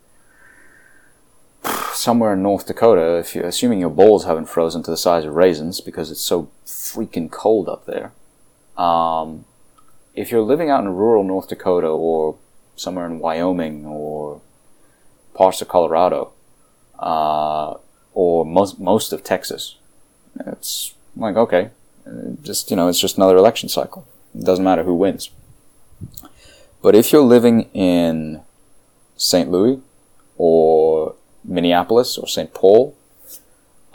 somewhere in North Dakota, if you're assuming your balls haven't frozen to the size of raisins because it's so freaking cold up there, um, if you're living out in rural North Dakota or somewhere in Wyoming or parts of Colorado, uh, or most most of Texas, it's like okay, just you know, it's just another election cycle. It doesn't matter who wins. But if you're living in St. Louis or Minneapolis or St. Paul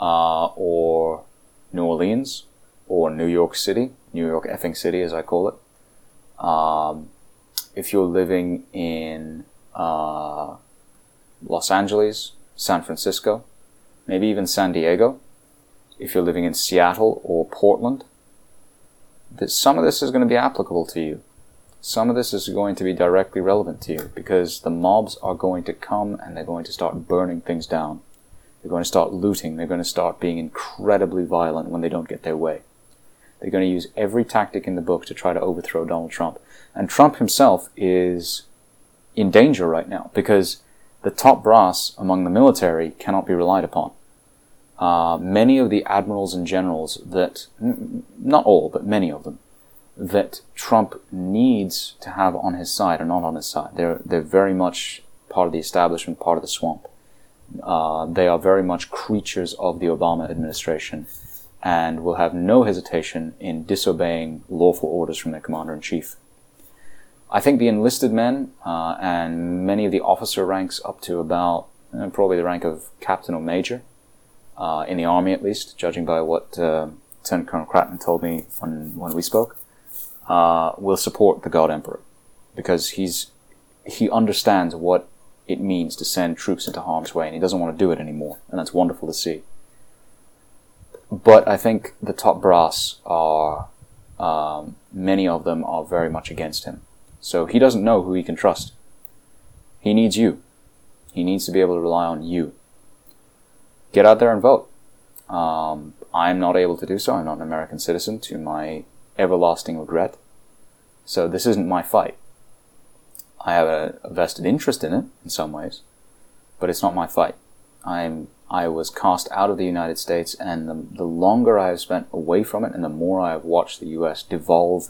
uh, or New Orleans or New York City, New York effing city as I call it. Um, if you're living in uh, Los Angeles, San Francisco, maybe even San Diego, if you're living in Seattle or Portland, that some of this is going to be applicable to you. Some of this is going to be directly relevant to you because the mobs are going to come and they're going to start burning things down. They're going to start looting. They're going to start being incredibly violent when they don't get their way. They're going to use every tactic in the book to try to overthrow Donald Trump. And Trump himself is in danger right now because the top brass among the military cannot be relied upon. Uh, many of the admirals and generals that, not all, but many of them, that Trump needs to have on his side are not on his side. They're, they're very much part of the establishment, part of the swamp. Uh, they are very much creatures of the Obama administration and will have no hesitation in disobeying lawful orders from their commander in chief. I think the enlisted men uh, and many of the officer ranks up to about uh, probably the rank of captain or major uh, in the army, at least, judging by what uh, Lieutenant Colonel Cratton told me when when we spoke, uh, will support the God Emperor because he's he understands what it means to send troops into harm's way, and he doesn't want to do it anymore, and that's wonderful to see. But I think the top brass are um, many of them are very much against him. So he doesn't know who he can trust. He needs you. He needs to be able to rely on you. Get out there and vote. Um, I'm not able to do so. I'm not an American citizen to my everlasting regret. So this isn't my fight. I have a, vested interest in it in some ways, but it's not my fight. I'm I was cast out of the United States, and the, the longer I have spent away from it, and the more I have watched the U.S. devolve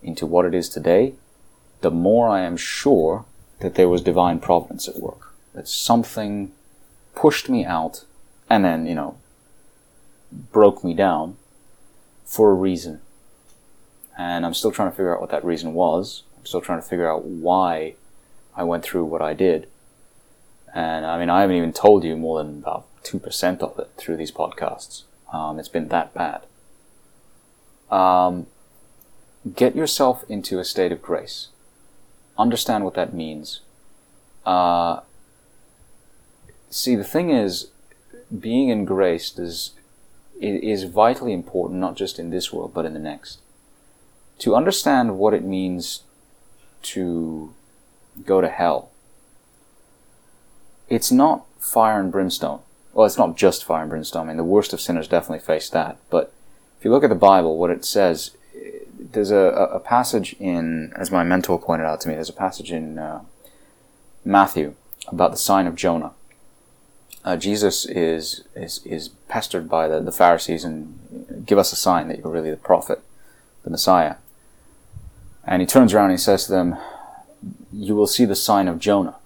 into what it is today, the more I am sure that there was divine providence at work. That something pushed me out and then, you know, broke me down for a reason. And I'm still trying to figure out what that reason was. I'm still trying to figure out why I went through what I did. And I mean, I haven't even told you more than about 2% of it through these podcasts. Um, it's been that bad. Um, get yourself into a state of grace understand what that means. Uh, see, the thing is, being in grace does, is vitally important, not just in this world, but in the next. To understand what it means to go to hell, it's not fire and brimstone. Well, it's not just fire and brimstone. I mean, the worst of sinners definitely face that. But if you look at the Bible, what it says there's a, a passage in, as my mentor pointed out to me, there's a passage in uh, Matthew about the sign of Jonah. Uh, Jesus is, is is pestered by the, the Pharisees and give us a sign that you're really the prophet, the Messiah. And he turns around and he says to them, "You will see the sign of Jonah."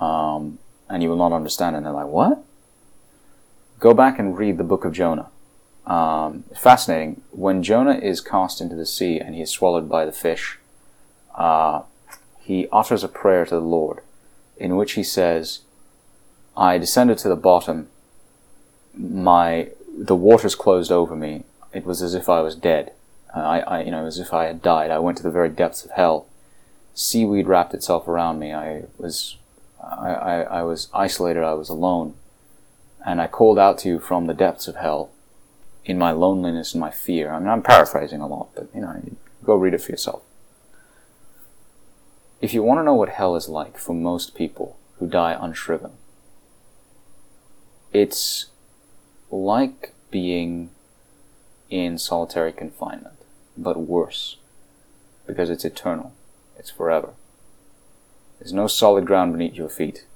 um, and you will not understand. And they're like, what? Go back and read the book of Jonah. Um, fascinating. When Jonah is cast into the sea and he is swallowed by the fish, uh, he utters a prayer to the Lord in which he says, I descended to the bottom, my the waters closed over me. It was as if I was dead. I, I, you know, as if I had died. I went to the very depths of hell. Seaweed wrapped itself around me. I was, I, I, I was isolated. I was alone, and I called out to you from the depths of hell, in my loneliness and my fear. I mean, I'm paraphrasing a lot, but you know, go read it for yourself. If you want to know what hell is like for most people who die unshriven, it's like being in solitary confinement, but worse, because it's eternal, it's forever. There's no solid ground beneath your feet.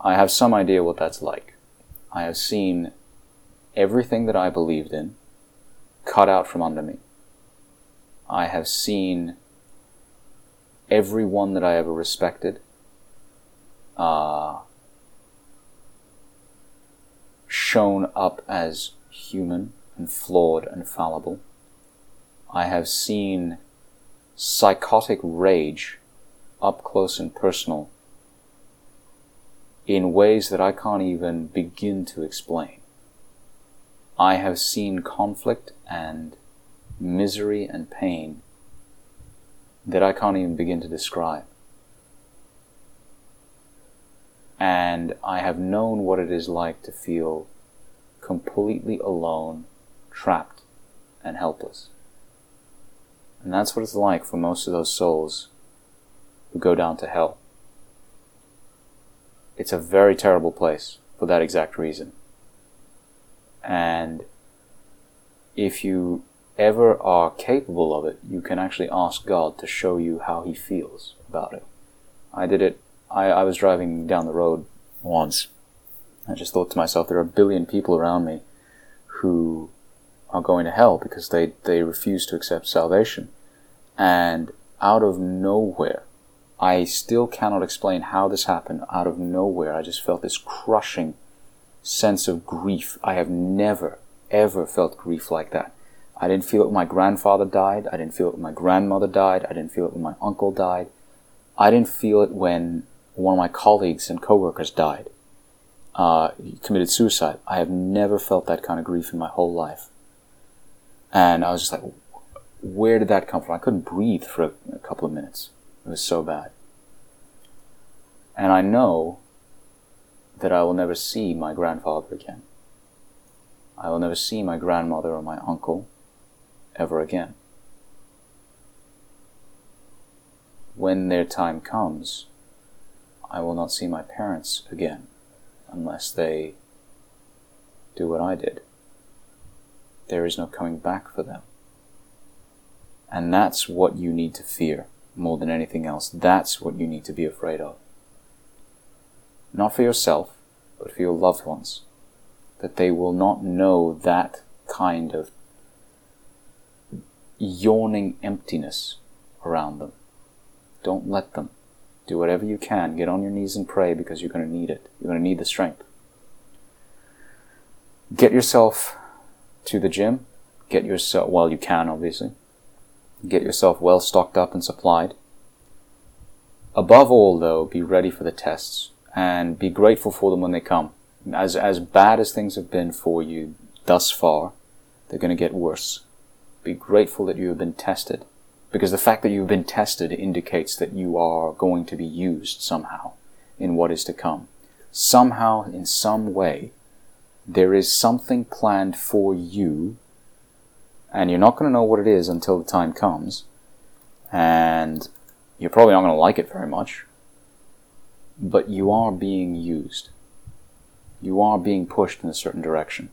I have some idea what that's like. I have seen everything that I believed in cut out from under me. I have seen everyone that I ever respected uh, shown up as human and flawed and fallible. I have seen psychotic rage up close and personal in ways that I can't even begin to explain. I have seen conflict and misery and pain that I can't even begin to describe. And I have known what it is like to feel completely alone, trapped, and helpless. And that's what it's like for most of those souls who go down to hell. It's a very terrible place for that exact reason. And if you ever are capable of it, you can actually ask God to show you how He feels about it. I did it, I, I was driving down the road once. I just thought to myself, there are a billion people around me who are going to hell because they, they refuse to accept salvation. And out of nowhere, I still cannot explain how this happened. Out of nowhere, I just felt this crushing sense of grief. I have never, ever felt grief like that. I didn't feel it when my grandfather died. I didn't feel it when my grandmother died. I didn't feel it when my uncle died. I didn't feel it when one of my colleagues and coworkers died. Uh, committed suicide. I have never felt that kind of grief in my whole life. And I was just like, where did that come from? I couldn't breathe for a, a couple of minutes. It was so bad. And I know that I will never see my grandfather again. I will never see my grandmother or my uncle ever again. When their time comes, I will not see my parents again unless they do what I did. There is no coming back for them. And that's what you need to fear more than anything else. That's what you need to be afraid of. Not for yourself, but for your loved ones. That they will not know that kind of yawning emptiness around them. Don't let them. Do whatever you can. Get on your knees and pray because you're going to need it. You're going to need the strength. Get yourself to the gym. Get yourself, well, you can, obviously. Get yourself well stocked up and supplied. Above all, though, be ready for the tests and be grateful for them when they come. As, as bad as things have been for you thus far, they're going to get worse. Be grateful that you have been tested because the fact that you've been tested indicates that you are going to be used somehow in what is to come. Somehow, in some way, there is something planned for you, and you're not going to know what it is until the time comes, and you're probably not going to like it very much, but you are being used. You are being pushed in a certain direction.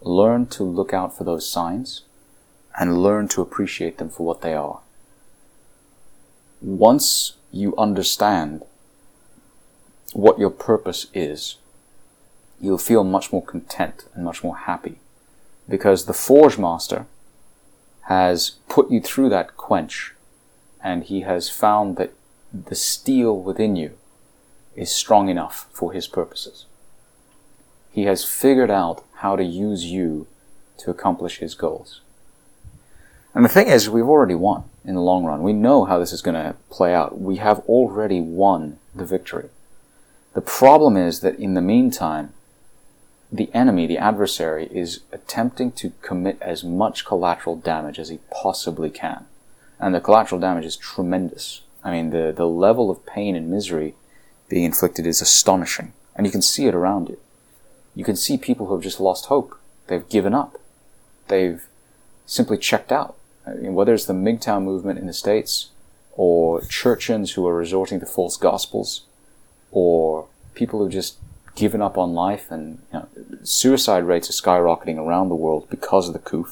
Learn to look out for those signs and learn to appreciate them for what they are. Once you understand what your purpose is, you'll feel much more content and much more happy because the Forge Master has put you through that quench and he has found that the steel within you is strong enough for his purposes. He has figured out how to use you to accomplish his goals. And the thing is, we've already won in the long run. We know how this is going to play out. We have already won the victory. The problem is that in the meantime, the enemy, the adversary, is attempting to commit as much collateral damage as he possibly can. And the collateral damage is tremendous. I mean, the, the level of pain and misery being inflicted is astonishing. And you can see it around you. You can see people who have just lost hope. They've given up. They've simply checked out. I mean, whether it's the MGTOW movement in the States, or churchians who are resorting to false gospels, or people who've just given up on life and you know, suicide rates are skyrocketing around the world because of the coup,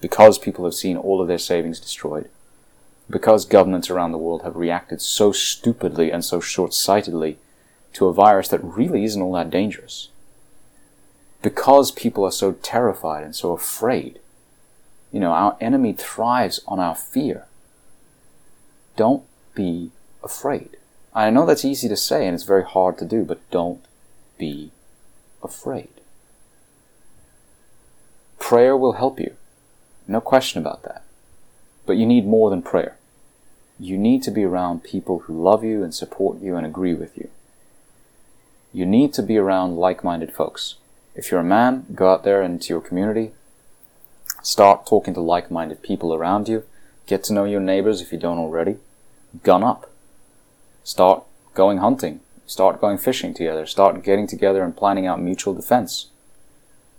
because people have seen all of their savings destroyed, because governments around the world have reacted so stupidly and so short-sightedly to a virus that really isn't all that dangerous. Because people are so terrified and so afraid. You know, our enemy thrives on our fear. Don't be afraid. I know that's easy to say and it's very hard to do, but don't be afraid. Prayer will help you. No question about that. But you need more than prayer. You need to be around people who love you and support you and agree with you. You need to be around like-minded folks. If you're a man, go out there into your community, start talking to like-minded people around you, get to know your neighbors if you don't already, gun up. Start going hunting, Start going fishing together. Start getting together and planning out mutual defense.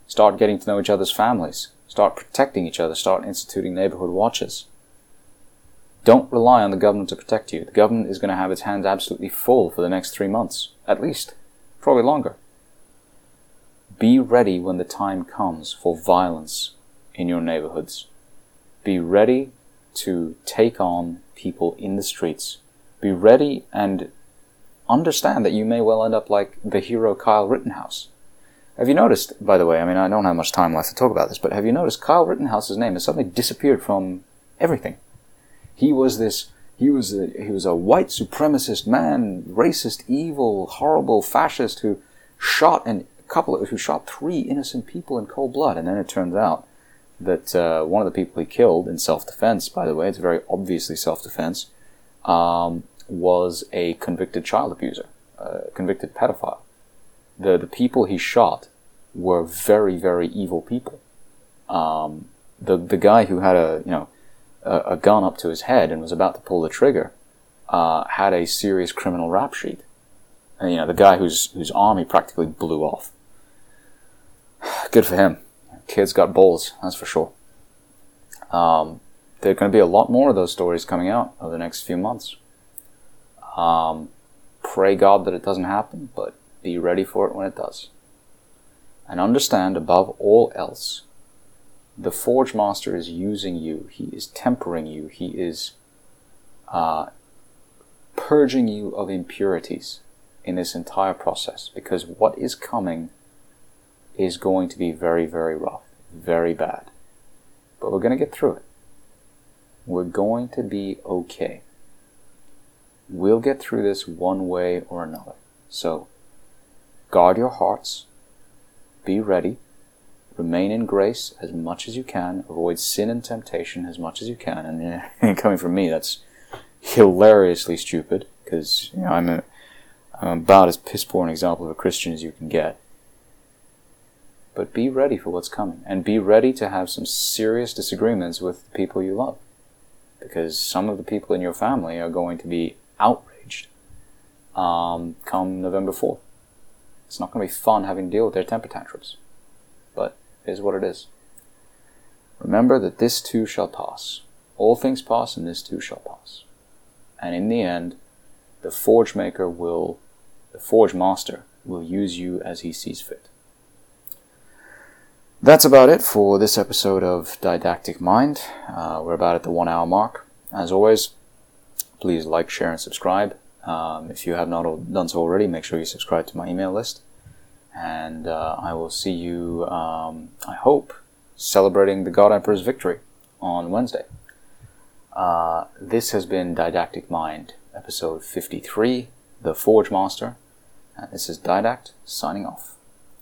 Start getting to know each other's families. Start protecting each other. Start instituting neighborhood watches. Don't rely on the government to protect you. The government is going to have its hands absolutely full for the next three months, at least, probably longer. Be ready when the time comes for violence in your neighborhoods. Be ready to take on people in the streets. Be ready and understand that you may well end up like the hero Kyle Rittenhouse. Have you noticed, by the way, I mean, I don't have much time left to talk about this, but have you noticed Kyle Rittenhouse's name has suddenly disappeared from everything? He was this, he was a, he was a white supremacist man, racist, evil, horrible fascist who shot and a couple of, who shot three innocent people in cold blood. And then it turns out that uh, one of the people he killed in self-defense, by the way, it's very obviously self-defense, um, was a convicted child abuser, a convicted pedophile. The, the people he shot were very, very evil people. Um, the, the guy who had a, you know, a, a, gun up to his head and was about to pull the trigger, uh, had a serious criminal rap sheet. And, you know, the guy whose, whose arm he practically blew off. Good for him. Kid's got balls, that's for sure. Um, there are going to be a lot more of those stories coming out over the next few months. Um, pray God that it doesn't happen, but be ready for it when it does. And understand above all else, the Forge Master is using you, he is tempering you, he is uh, purging you of impurities in this entire process because what is coming is going to be very, very rough, very bad. But we're going to get through it. We're going to be okay. We'll get through this one way or another. So, guard your hearts, be ready, remain in grace as much as you can, avoid sin and temptation as much as you can. And, coming from me, that's hilariously stupid because you know, I'm, a, I'm about as piss poor an example of a Christian as you can get. But be ready for what's coming and be ready to have some serious disagreements with the people you love. Because some of the people in your family are going to be outraged um, come November 4th. It's not going to be fun having to deal with their temper tantrums. But it is what it is. Remember that this too shall pass. All things pass, and this too shall pass. And in the end, the forge maker will, the forge master will use you as he sees fit. That's about it for this episode of Didactic Mind. Uh, we're about at the one hour mark. As always, please like, share, and subscribe. Um, if you have not done so already, make sure you subscribe to my email list. And uh, I will see you, um, I hope, celebrating the God Emperor's victory on Wednesday. Uh, this has been Didactic Mind, episode 53, The Forge Master. And this is Didact signing off.